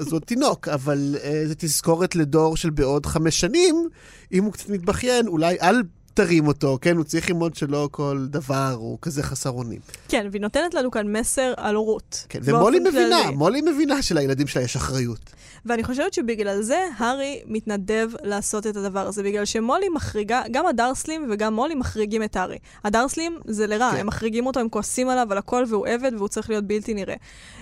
Speaker 4: אז הוא תינוק, אבל uh, זה תזכורת לדור של בעוד חמש שנים, אם הוא קצת מתבכיין, אולי אל תרים אותו, כן? הוא צריך ללמוד שלא כל דבר הוא כזה חסר אונים.
Speaker 3: כן, והיא נותנת לנו כאן מסר על הורות.
Speaker 4: כן, ומולי מבינה, מולי מבינה שלילדים שלה יש אחריות.
Speaker 3: ואני חושבת שבגלל זה הארי מתנדב לעשות את הדבר הזה, בגלל שמולי מחריגה, גם הדרסלים וגם מולי מחריגים את הארי. הדרסלים זה לרע, כן. הם מחריגים אותו, הם כועסים עליו על הכל, והוא עבד והוא צריך להיות בלתי נראה.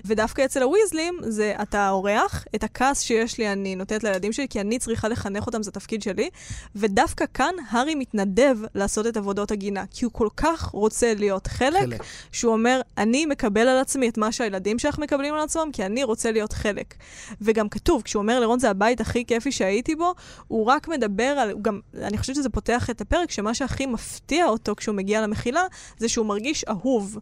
Speaker 3: ודווקא אצל הוויזלים זה אתה אורח, את הכעס שיש לי אני נותנת לילדים שלי, כי אני צריכה לחנך אותם, זה תפקיד שלי. ודווקא כאן הארי מתנדב לעשות את עבודות הגינה, כי הוא כל כך רוצה להיות חלק, חלק. שהוא אומר, אני מקבל על עצמי את מה שהילדים שלך מקבלים על עצמם, כי אני רוצה להיות חלק. וגם כתוב כתוב, כשהוא אומר לרון זה הבית הכי כיפי שהייתי בו, הוא רק מדבר על, גם, אני חושבת שזה פותח את הפרק, שמה שהכי מפתיע אותו כשהוא מגיע למחילה, זה שהוא מרגיש אהוב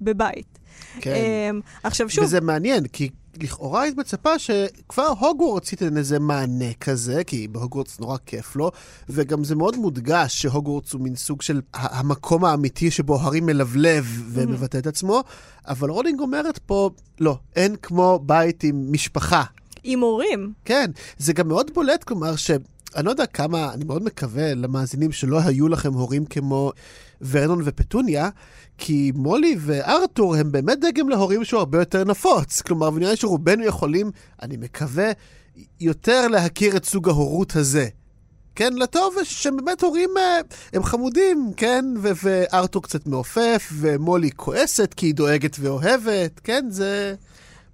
Speaker 3: בבית.
Speaker 4: כן.
Speaker 3: Um, עכשיו שוב...
Speaker 4: וזה מעניין, כי לכאורה היית מצפה שכבר הוגוורטס ייתן איזה מענה כזה, כי בהוגוורטס נורא כיף לו, וגם זה מאוד מודגש שהוגוורטס הוא מין סוג של המקום האמיתי שבו הארי מלבלב ומבטא את עצמו, אבל רולינג אומרת פה, לא, אין כמו בית עם משפחה.
Speaker 3: עם הורים.
Speaker 4: כן, זה גם מאוד בולט, כלומר, ש... אני לא יודע כמה, אני מאוד מקווה למאזינים שלא היו לכם הורים כמו ורנון ופטוניה, כי מולי וארתור הם באמת דגם להורים שהוא הרבה יותר נפוץ. כלומר, ונראה שרובנו יכולים, אני מקווה, יותר להכיר את סוג ההורות הזה. כן, לטוב, שהם באמת הורים, אה, הם חמודים, כן? ו- וארתור קצת מעופף, ומולי כועסת כי היא דואגת ואוהבת, כן? זה...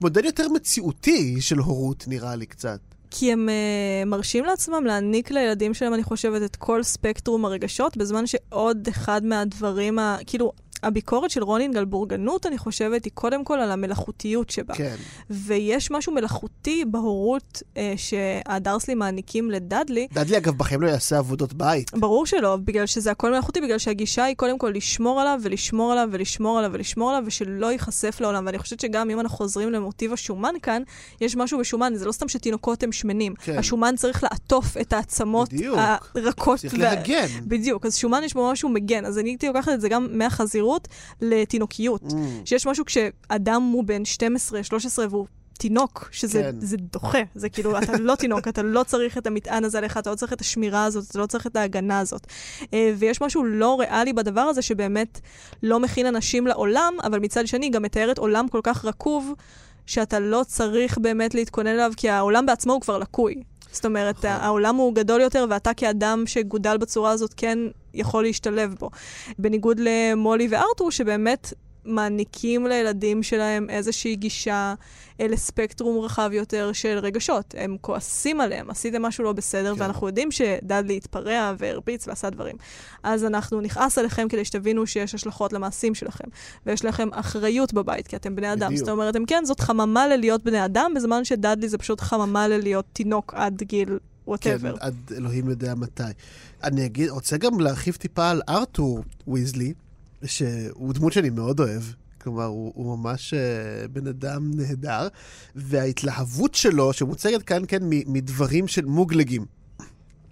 Speaker 4: מודל יותר מציאותי של הורות, נראה לי קצת.
Speaker 3: כי הם uh, מרשים לעצמם להעניק לילדים שלהם, אני חושבת, את כל ספקטרום הרגשות, בזמן שעוד אחד מהדברים, ה... כאילו, הביקורת של רולינג על בורגנות, אני חושבת, היא קודם כל על המלאכותיות שבה.
Speaker 4: כן.
Speaker 3: ויש משהו מלאכותי בהורות אה, שהדרסלי מעניקים לדאדלי.
Speaker 4: דאדלי, אגב, בחיים לא יעשה עבודות בית.
Speaker 3: ברור שלא, בגלל שזה הכל מלאכותי, בגלל שהגישה היא קודם כל לשמור עליו, ולשמור עליו, ולשמור עליו, ולשמור עליו, ושלא ייחשף לעולם. ואני חושבת שגם אם אנחנו חוזרים למוטיב השומן כאן, יש משהו בשומן, זה לא סתם שתינוקות הם שמנים. כן. השומן צריך לעטוף את העצמות בדיוק. הרכות.
Speaker 4: צריך ו... להגן.
Speaker 3: בדיוק, אז שומן יש בו משהו מגן. אז אני הייתי לוקחת את זה גם מהחזירות. התמכרות לתינוקיות. Mm. שיש משהו כשאדם הוא בן 12, 13 והוא תינוק, שזה כן. זה דוחה. זה כאילו, אתה לא תינוק, אתה לא צריך את המטען הזה עליך, אתה לא צריך את השמירה הזאת, אתה לא צריך את ההגנה הזאת. אה, ויש משהו לא ריאלי בדבר הזה, שבאמת לא מכין אנשים לעולם, אבל מצד שני גם מתארת עולם כל כך רקוב, שאתה לא צריך באמת להתכונן אליו, כי העולם בעצמו הוא כבר לקוי. זאת אומרת, נכון. העולם הוא גדול יותר, ואתה כאדם שגודל בצורה הזאת כן יכול להשתלב בו. בניגוד למולי וארתור, שבאמת מעניקים לילדים שלהם איזושהי גישה לספקטרום רחב יותר של רגשות. הם כועסים עליהם, עשיתם משהו לא בסדר, כן. ואנחנו יודעים שדאדלי התפרע והרביץ ועשה דברים. אז אנחנו נכעס עליכם כדי שתבינו שיש השלכות למעשים שלכם, ויש לכם אחריות בבית, כי אתם בני אדם. בדיוק. זאת אומרת, הם כן, זאת חממה ללהיות בני אדם, בזמן שדאדלי זה פשוט חממה ללהיות תינוק עד גיל whatever.
Speaker 4: כן, עד אלוהים יודע מתי. אני אגיד, רוצה גם להרחיב טיפה על ארתור ויזלי. שהוא דמות שאני מאוד אוהב. כלומר, הוא, הוא ממש uh, בן אדם נהדר, וההתלהבות שלו, שמוצגת כאן, כן, מדברים של מוגלגים.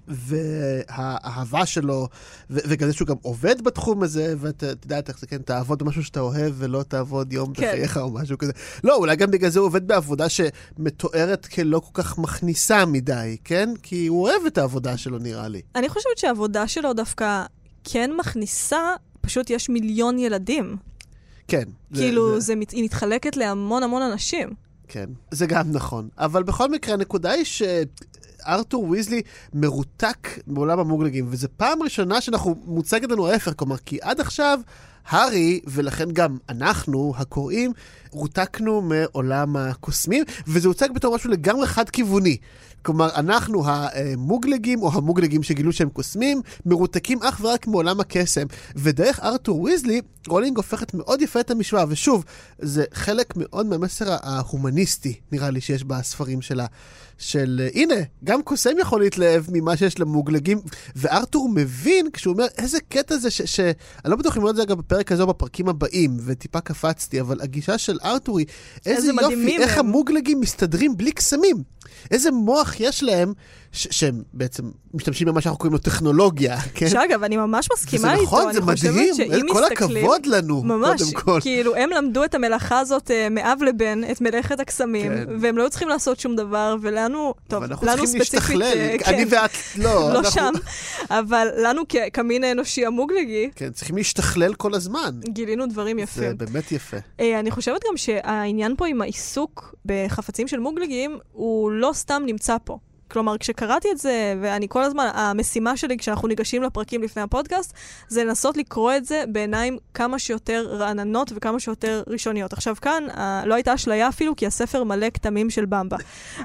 Speaker 4: והאהבה שלו, ו- וגם זה שהוא גם עובד בתחום הזה, ואתה יודע איך זה, כן, תעבוד במשהו שאתה אוהב ולא תעבוד יום כן. בחייך או משהו כזה. לא, אולי גם בגלל זה הוא עובד בעבודה שמתוארת כלא כל כך מכניסה מדי, כן? כי הוא אוהב את העבודה שלו, נראה לי.
Speaker 3: אני חושבת שהעבודה שלו דווקא כן מכניסה פשוט יש מיליון ילדים.
Speaker 4: כן.
Speaker 3: כאילו, זה... זה... היא מתחלקת להמון המון אנשים.
Speaker 4: כן, זה גם נכון. אבל בכל מקרה, הנקודה היא ש... ארתור ויזלי מרותק בעולם המוגלגים, וזו פעם ראשונה שאנחנו מוצגת לנו ההפך, כלומר, כי עד עכשיו הארי, ולכן גם אנחנו, הקוראים, רותקנו מעולם הקוסמים, וזה הוצג בתור משהו לגמרי חד-כיווני. כלומר, אנחנו המוגלגים, או המוגלגים שגילו שהם קוסמים, מרותקים אך ורק מעולם הקסם. ודרך ארתור ויזלי, רולינג הופכת מאוד יפה את המשוואה. ושוב, זה חלק מאוד מהמסר ההומניסטי, נראה לי, שיש בספרים שלה. של הנה, גם קוסם יכול להתלהב ממה שיש למוגלגים, וארתור מבין כשהוא אומר, איזה קטע זה ש... ש... אני לא בטוח אם אומר את זה אגב בפרק הזה או בפרקים הבאים, וטיפה קפצתי, אבל הגישה של ארתור היא, איזה,
Speaker 3: איזה
Speaker 4: יופי, איך
Speaker 3: הם.
Speaker 4: המוגלגים מסתדרים בלי קסמים. איזה מוח יש להם, ש- שהם בעצם משתמשים במה שאנחנו קוראים לו טכנולוגיה, כן?
Speaker 3: שאגב, אני ממש מסכימה איתו.
Speaker 4: נכון, זה
Speaker 3: אני חושבת
Speaker 4: מדהים, כל הכבוד לנו,
Speaker 3: ממש,
Speaker 4: קודם כל.
Speaker 3: כאילו, הם למדו את המלאכה הזאת אה, מאב לבן, את מלאכת הקסמים,
Speaker 4: כן.
Speaker 3: והם לא היו צריכים לעשות שום דבר, ולנו, טוב, לנו ספציפית,
Speaker 4: להשתכלל, אני
Speaker 3: כן,
Speaker 4: ואת לא.
Speaker 3: לא
Speaker 4: אנחנו-
Speaker 3: שם, אבל לנו כ- כמין האנושי המוגלגי,
Speaker 4: כן, צריכים להשתכלל כל הזמן.
Speaker 3: גילינו דברים יפים.
Speaker 4: זה באמת יפה.
Speaker 3: אה, אני חושבת גם שהעניין פה עם העיסוק בחפצים של מוגלגים, הוא לא סתם נמצא פה. כלומר, כשקראתי את זה, ואני כל הזמן, המשימה שלי כשאנחנו ניגשים לפרקים לפני הפודקאסט, זה לנסות לקרוא את זה בעיניים כמה שיותר רעננות וכמה שיותר ראשוניות. עכשיו כאן, אה, לא הייתה אשליה אפילו, כי הספר מלא כתמים של במבה.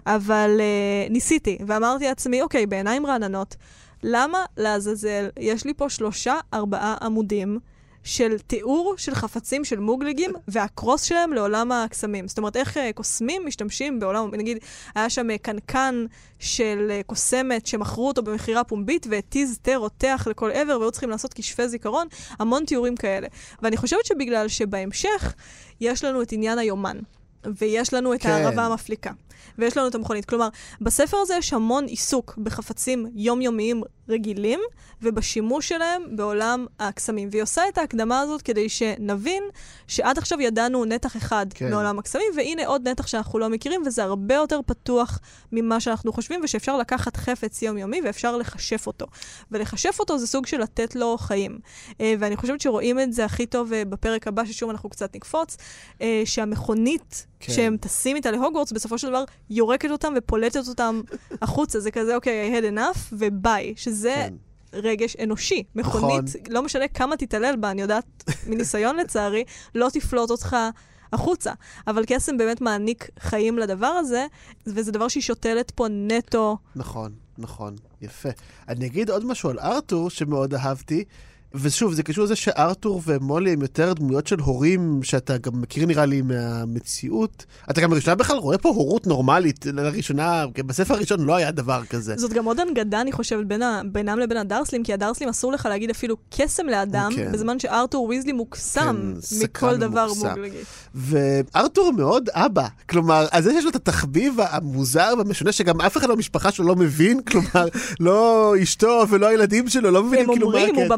Speaker 3: אבל אה, ניסיתי, ואמרתי לעצמי, אוקיי, בעיניים רעננות, למה לעזאזל יש לי פה שלושה, ארבעה עמודים של תיאור של חפצים של מוגלגים והקרוס שלהם לעולם הקסמים. זאת אומרת, איך אה, קוסמים משתמשים בעולם, נגיד, היה שם אה, קנקן של אה, קוסמת שמכרו אותו במכירה פומבית והתיז תה רותח לכל עבר והיו צריכים לעשות כשפי זיכרון, המון תיאורים כאלה. ואני חושבת שבגלל שבהמשך יש לנו את עניין היומן. ויש לנו את
Speaker 4: כן.
Speaker 3: הערבה המפליקה. ויש לנו את המכונית. כלומר, בספר הזה יש המון עיסוק בחפצים יומיומיים רגילים, ובשימוש שלהם בעולם הקסמים. והיא עושה את ההקדמה הזאת כדי שנבין שעד עכשיו ידענו נתח אחד
Speaker 4: כן.
Speaker 3: מעולם הקסמים, והנה עוד נתח שאנחנו לא מכירים, וזה הרבה יותר פתוח ממה שאנחנו חושבים, ושאפשר לקחת חפץ יומיומי ואפשר לכשף אותו. ולכשף אותו זה סוג של לתת לו חיים. אה, ואני חושבת שרואים את זה הכי טוב אה, בפרק הבא, ששוב אנחנו קצת נקפוץ, אה, שהמכונית
Speaker 4: כן.
Speaker 3: שהם טסים איתה להוגוורטס, בסופו של דבר יורקת אותם ופולטת אותם החוצה. זה כזה, אוקיי, I had enough וביי. שזה
Speaker 4: כן.
Speaker 3: רגש אנושי. מכונית, לא משנה כמה תתעלל בה, אני יודעת מניסיון לצערי, לא תפלוט אותך החוצה. אבל קסם באמת מעניק חיים לדבר הזה, וזה דבר שהיא שותלת פה נטו.
Speaker 4: נכון, נכון, יפה. אני אגיד עוד משהו על ארתור שמאוד אהבתי, ושוב, זה קשור לזה שארתור ומולי הם יותר דמויות של הורים שאתה גם מכיר נראה לי מהמציאות. אתה גם לראשונה בכלל רואה פה הורות נורמלית, לראשונה, כן, בספר הראשון לא היה דבר כזה.
Speaker 3: זאת גם עוד הנגדה, אני חושבת, בין ה... בינם לבין הדרסלים, כי הדרסלים אסור לך להגיד אפילו קסם לאדם,
Speaker 4: כן.
Speaker 3: בזמן שארתור ויזלי מוקסם
Speaker 4: כן,
Speaker 3: מכל דבר
Speaker 4: ומוקסם.
Speaker 3: מוגלגי.
Speaker 4: וארתור מאוד אבא. כלומר, אז זה שיש לו את התחביב המוזר והמשונה, שגם אף אחד במשפחה שלו לא מבין, כלומר, לא אשתו ולא הילדים שלו, לא מבינים
Speaker 3: הם
Speaker 4: כאילו מה...
Speaker 3: אומרים, הוא
Speaker 4: כן.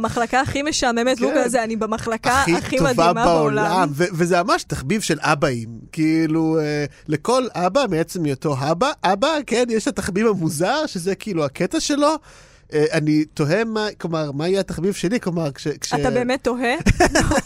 Speaker 3: הכי משעממת,
Speaker 4: כן.
Speaker 3: כזה, אני במחלקה הכי
Speaker 4: הכי
Speaker 3: מדהימה בעולם.
Speaker 4: בעולם, ו- וזה ממש תחביב של אבאים. כאילו, אה, לכל אבא, מעצם היותו אבא, אבא, כן, יש את התחביב המוזר, שזה כאילו הקטע שלו. אה, אני תוהה מה, כלומר, מה יהיה התחביב שלי, כלומר, כש... כש...
Speaker 3: אתה באמת תוהה?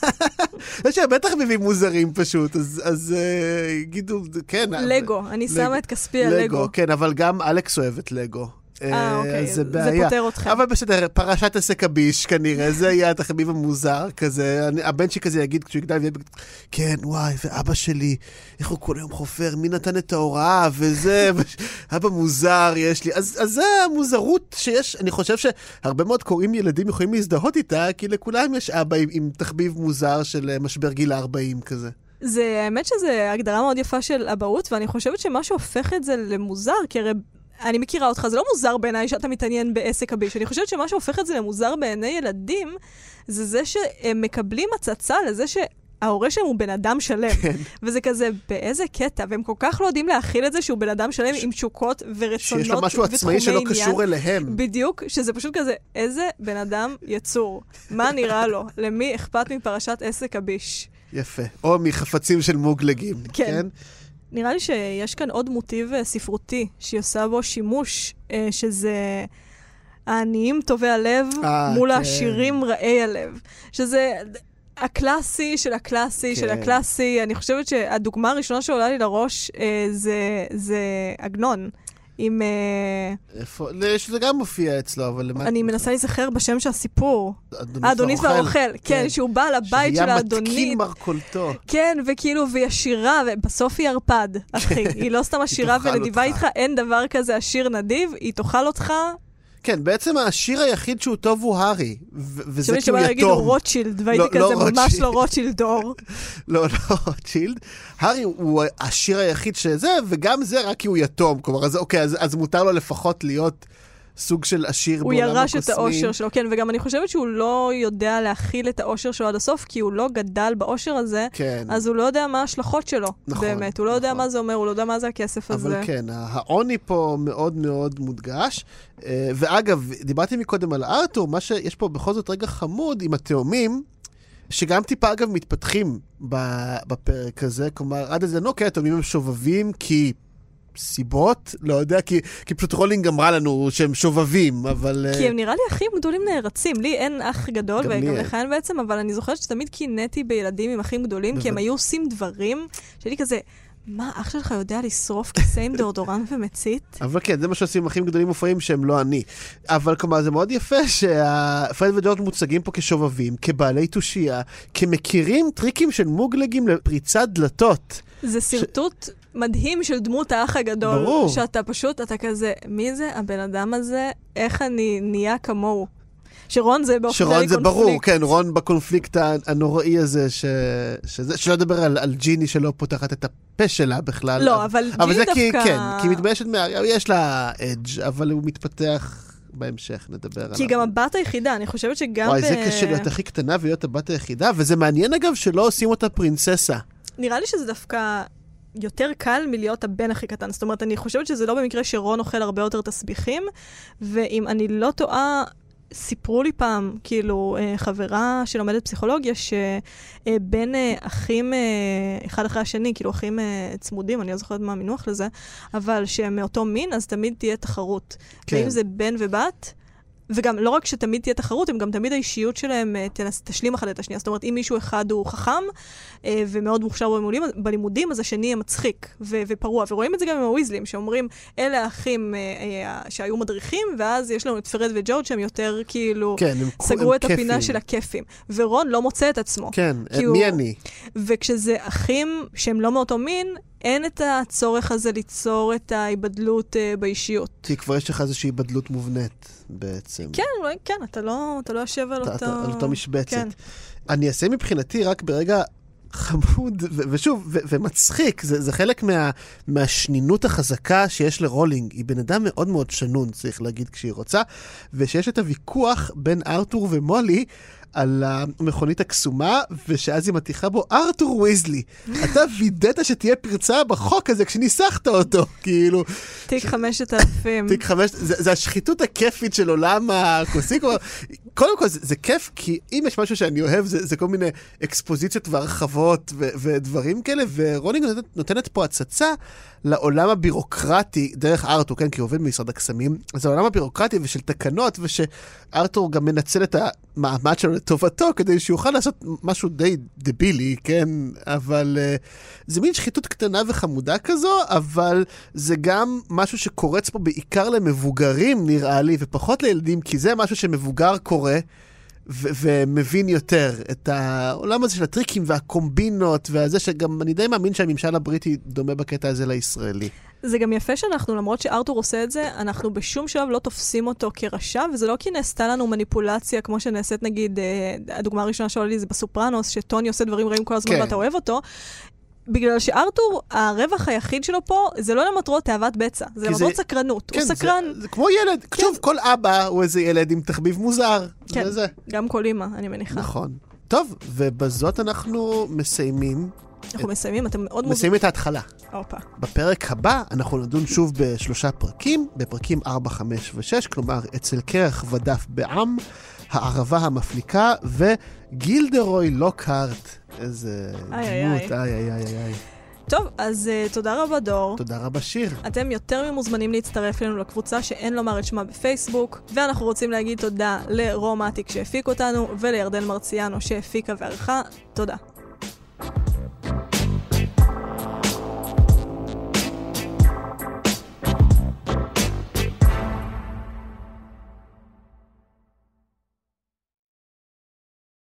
Speaker 4: יש הרבה תחביבים מוזרים פשוט, אז, אז אה, יגידו, כן.
Speaker 3: לגו, אני
Speaker 4: לגו.
Speaker 3: שמה את כספי על לגו.
Speaker 4: כן, אבל גם אלכס אוהבת לגו.
Speaker 3: אה, אוקיי,
Speaker 4: אז
Speaker 3: זה
Speaker 4: זה בעיה.
Speaker 3: פותר אתכם.
Speaker 4: אבל בסדר, פרשת עסק הביש כנראה, זה יהיה התחביב המוזר כזה. אני, הבן שלי כזה יגיד כשהוא יגדל, כן, וואי, ואבא שלי, איך הוא כל היום חופר, מי נתן את ההוראה, וזה, אבא מוזר יש לי. אז, אז זה המוזרות שיש, אני חושב שהרבה מאוד קוראים ילדים יכולים להזדהות איתה, כי לכולם יש אבא עם, עם תחביב מוזר של אה, משבר גיל ה-40 כזה.
Speaker 3: זה, האמת שזו הגדרה מאוד יפה של אבהות, ואני חושבת שמה שהופך את זה למוזר, כי הרי אני מכירה אותך, זה לא מוזר בעיניי שאתה מתעניין בעסק הביש. אני חושבת שמה שהופך את זה למוזר בעיני ילדים, זה זה שהם מקבלים הצצה לזה ש... ההורה שלהם הוא בן אדם שלם.
Speaker 4: כן.
Speaker 3: וזה כזה, באיזה קטע? והם כל כך לא יודעים להכיל את זה שהוא בן אדם שלם עם תשוקות ורצונות
Speaker 4: שיש לו משהו עצמאי
Speaker 3: ותחומי
Speaker 4: שלא
Speaker 3: עניין.
Speaker 4: קשור אליהם.
Speaker 3: בדיוק, שזה פשוט כזה, איזה בן אדם יצור. מה נראה לו? למי אכפת מפרשת עסק הביש?
Speaker 4: יפה. או מחפצים של מוגלגים,
Speaker 3: כן.
Speaker 4: כן?
Speaker 3: נראה לי שיש כאן עוד מוטיב אה, ספרותי שהיא עושה בו שימוש, אה, שזה העניים טובי הלב
Speaker 4: אה,
Speaker 3: מול
Speaker 4: כן.
Speaker 3: העשירים רעי הלב. שזה הקלאסי של הקלאסי של
Speaker 4: כן.
Speaker 3: הקלאסי. אני חושבת שהדוגמה הראשונה שעולה לי לראש זה, זה עגנון. עם... אה,
Speaker 4: איפה? לא, שזה גם מופיע אצלו, אבל.
Speaker 3: אני מנסה להיזכר בשם של הסיפור. האדוניס
Speaker 4: והאוכל.
Speaker 3: והאוכל, כן, שהוא בא לבית של
Speaker 4: שהיה
Speaker 3: האדונית.
Speaker 4: מתקין מרכולתו.
Speaker 3: כן, וכאילו, והיא עשירה, ובסוף היא ערפד, אחי. היא לא סתם עשירה ונדיבה. איתך, אין דבר כזה עשיר נדיב, היא תאכל אותך.
Speaker 4: כן, בעצם השיר היחיד שהוא טוב הוא הארי, וזה כי הוא
Speaker 3: שבא להגיד הוא
Speaker 4: יתום.
Speaker 3: רוטשילד, והייתי
Speaker 4: לא, לא
Speaker 3: כזה ממש
Speaker 4: רוטשילד.
Speaker 3: לא רוטשילד דור.
Speaker 4: לא, לא רוטשילד. הארי הוא השיר היחיד שזה, וגם זה רק כי הוא יתום. כלומר, אז אוקיי, אז, אז מותר לו לפחות להיות סוג של עשיר
Speaker 3: הוא
Speaker 4: בעולם
Speaker 3: ירש
Speaker 4: הקוסמים.
Speaker 3: את האושר שלו, כן, וגם אני חושבת שהוא לא יודע להכיל את האושר שלו עד הסוף, כי הוא לא גדל באושר הזה,
Speaker 4: כן,
Speaker 3: אז הוא לא יודע מה ההשלכות שלו,
Speaker 4: נכון,
Speaker 3: באמת. הוא לא יודע
Speaker 4: נכון.
Speaker 3: מה זה אומר, הוא לא יודע מה זה הכסף הזה.
Speaker 4: אבל כן, העוני פה מאוד מאוד מודגש. אה, ואגב, דיברתי מקודם על ארתור, מה שיש פה בכל זאת רגע חמוד עם התאומים, שגם טיפה אגב מתפתחים בפרק הזה, כלומר, עד איזה נו, כן, התאומים הם שובבים כי... סיבות? לא יודע, כי, כי פשוט רולינג אמרה לנו שהם שובבים, אבל... אה,
Speaker 3: כי הם נראה לי אחים גדולים נערצים. לי אין אח גדול,
Speaker 4: גם
Speaker 3: וגם. לך אין בעצם, אבל אני זוכרת שתמיד קינאתי בילדים עם אחים גדולים, כי הם. היו עושים דברים שהייתי כזה, מה, אח שלך יודע לשרוף כיסא עם דאודורן ומצית?
Speaker 4: אבל כן, זה מה שעושים אחים גדולים מופרעים שהם לא אני. אבל כלומר, זה מאוד יפה שפרד וג'ורג' מוצגים פה כשובבים, כבעלי תושייה, כמכירים טריקים של מוגלגים לפריצת דלתות.
Speaker 3: זה שרטוט מדהים של דמות האח הגדול.
Speaker 4: ברור.
Speaker 3: שאתה פשוט, אתה כזה, מי זה הבן אדם הזה? איך אני נהיה כמוהו? שרון זה באופן
Speaker 4: שרון
Speaker 3: כללי
Speaker 4: זה ברור,
Speaker 3: קונפליקט.
Speaker 4: כן, רון בקונפליקט הנוראי הזה, ש... שזה, שלא לדבר על, על ג'יני שלא פותחת את הפה שלה בכלל.
Speaker 3: לא, אבל
Speaker 4: אבל
Speaker 3: ג'יני
Speaker 4: זה כי,
Speaker 3: דווקא...
Speaker 4: כן, כי היא מתביישת מה... יש לה אדג', אבל הוא מתפתח בהמשך, נדבר עליו.
Speaker 3: כי גם הבת היחידה, אני חושבת שגם
Speaker 4: וואי,
Speaker 3: ב...
Speaker 4: זה קשה להיות הכי קטנה ולהיות הבת היחידה, וזה מעניין אגב שלא עושים אותה פרינססה.
Speaker 3: נראה לי שזה דווקא יותר קל מלהיות הבן הכי קטן. זאת אומרת, אני חושבת שזה לא במקרה שרון אוכל הרבה יותר תסביכים, ואם אני לא טועה... סיפרו לי פעם, כאילו, אה, חברה שלומדת פסיכולוגיה, שבין אה, אחים, אה, אחד אחרי השני, כאילו אחים צמודים, אני לא זוכרת מה המינוח לזה, אבל שהם מאותו מין, אז תמיד תהיה תחרות.
Speaker 4: כן.
Speaker 3: ואם זה בן ובת, וגם לא רק שתמיד תהיה תחרות, הם גם תמיד האישיות שלהם אה, תנס- תשלים אחד את השנייה. זאת אומרת, אם מישהו אחד הוא חכם אה, ומאוד מוכשר בלימודים, בלימודים, אז השני יהיה מצחיק ו- ופרוע. ורואים את זה גם עם הוויזלים, שאומרים, אלה האחים אה, אה, שהיו מדריכים, ואז יש לנו את פרד וג'ורג' שהם יותר כאילו...
Speaker 4: כן, הם
Speaker 3: סגרו
Speaker 4: הם
Speaker 3: את הפינה
Speaker 4: כיפים.
Speaker 3: של הכיפים. ורון לא מוצא את עצמו.
Speaker 4: כן,
Speaker 3: כי הוא-
Speaker 4: מי אני?
Speaker 3: וכשזה אחים שהם לא מאותו מין, אין את הצורך הזה ליצור את ההיבדלות אה, באישיות.
Speaker 4: כי כבר יש לך איזושהי היבדלות מובנית בעצם.
Speaker 3: כן, אולי כן, אתה לא, אתה לא יושב על
Speaker 4: אתה-
Speaker 3: אותו...
Speaker 4: אתה- על אותו משבצת.
Speaker 3: כן.
Speaker 4: אני אעשה מבחינתי רק ברגע חמוד, ו- ושוב, ו- ומצחיק, זה, זה חלק מה, מהשנינות החזקה שיש לרולינג. היא בן אדם מאוד מאוד שנון, צריך להגיד, כשהיא רוצה, ושיש את הוויכוח בין ארתור ומולי. על המכונית הקסומה, ושאז היא מטיחה בו, ארתור ויזלי, אתה וידאת שתהיה פרצה בחוק הזה כשניסחת אותו, כאילו,
Speaker 3: תיק 5000.
Speaker 4: תיק חמש, זה, השחיתות הכיפית של עולם הכוסי. כלומר, קודם כל, זה, זה כיף, כי אם יש משהו שאני אוהב, זה, זה כל מיני אקספוזיציות והרחבות ו, ודברים כאלה, ורולינג נותנת פה הצצה לעולם הבירוקרטי, דרך ארתור, כן, כי הוא עובד במשרד הקסמים, אז העולם הבירוקרטי ושל תקנות, ושארתור גם מנצל את המעמד שלו לטובתו, כדי שיוכל לעשות משהו די דבילי, כן, אבל uh, זה מין שחיתות קטנה וחמודה כזו, אבל זה גם משהו שקורץ פה בעיקר למבוגרים, נראה לי, ופחות לילדים, כי זה משהו שמבוגר קורא. ו- ומבין יותר את העולם הזה של הטריקים והקומבינות, והזה שגם אני די מאמין שהממשל הבריטי דומה בקטע הזה לישראלי.
Speaker 3: זה גם יפה שאנחנו, למרות שארתור עושה את זה, אנחנו בשום שלב לא תופסים אותו כרשע, וזה לא כי נעשתה לנו מניפולציה, כמו שנעשית נגיד, אה, הדוגמה הראשונה שעולה לי זה בסופרנוס, שטוני עושה דברים רעים כל הזמן
Speaker 4: כן.
Speaker 3: ואתה אוהב אותו. בגלל שארתור, הרווח היחיד שלו פה, זה לא למטרות תאוות בצע, זה למטרות
Speaker 4: זה-
Speaker 3: סקרנות.
Speaker 4: כן,
Speaker 3: הוא סקרן,
Speaker 4: זה, זה כמו ילד. שוב, כל אבא הוא איזה ילד עם תחביב מוזר.
Speaker 3: כן.
Speaker 4: זה זה.
Speaker 3: גם כל אימא, אני מניחה.
Speaker 4: נכון. טוב, ובזאת אנחנו מסיימים,
Speaker 3: אנחנו מסיימים, אתם מאוד מוזמנים.
Speaker 4: מסיימים את ההתחלה.
Speaker 3: הופה.
Speaker 4: בפרק הבא אנחנו נדון שוב בשלושה פרקים, בפרקים 4, 5 ו-6, כלומר אצל קרח ודף בעם, הערבה המפליקה וגילדרוי לוקהרט. איזה דמות, איי איי איי איי.
Speaker 3: טוב, אז uh, תודה רבה, דור.
Speaker 4: תודה רבה שיר.
Speaker 3: אתם יותר ממוזמנים להצטרף אלינו לקבוצה שאין לומר את שמה בפייסבוק, ואנחנו רוצים להגיד תודה לרום אטיק שהפיק אותנו, ולירדן מרציאנו שהפיקה וערכה. תודה.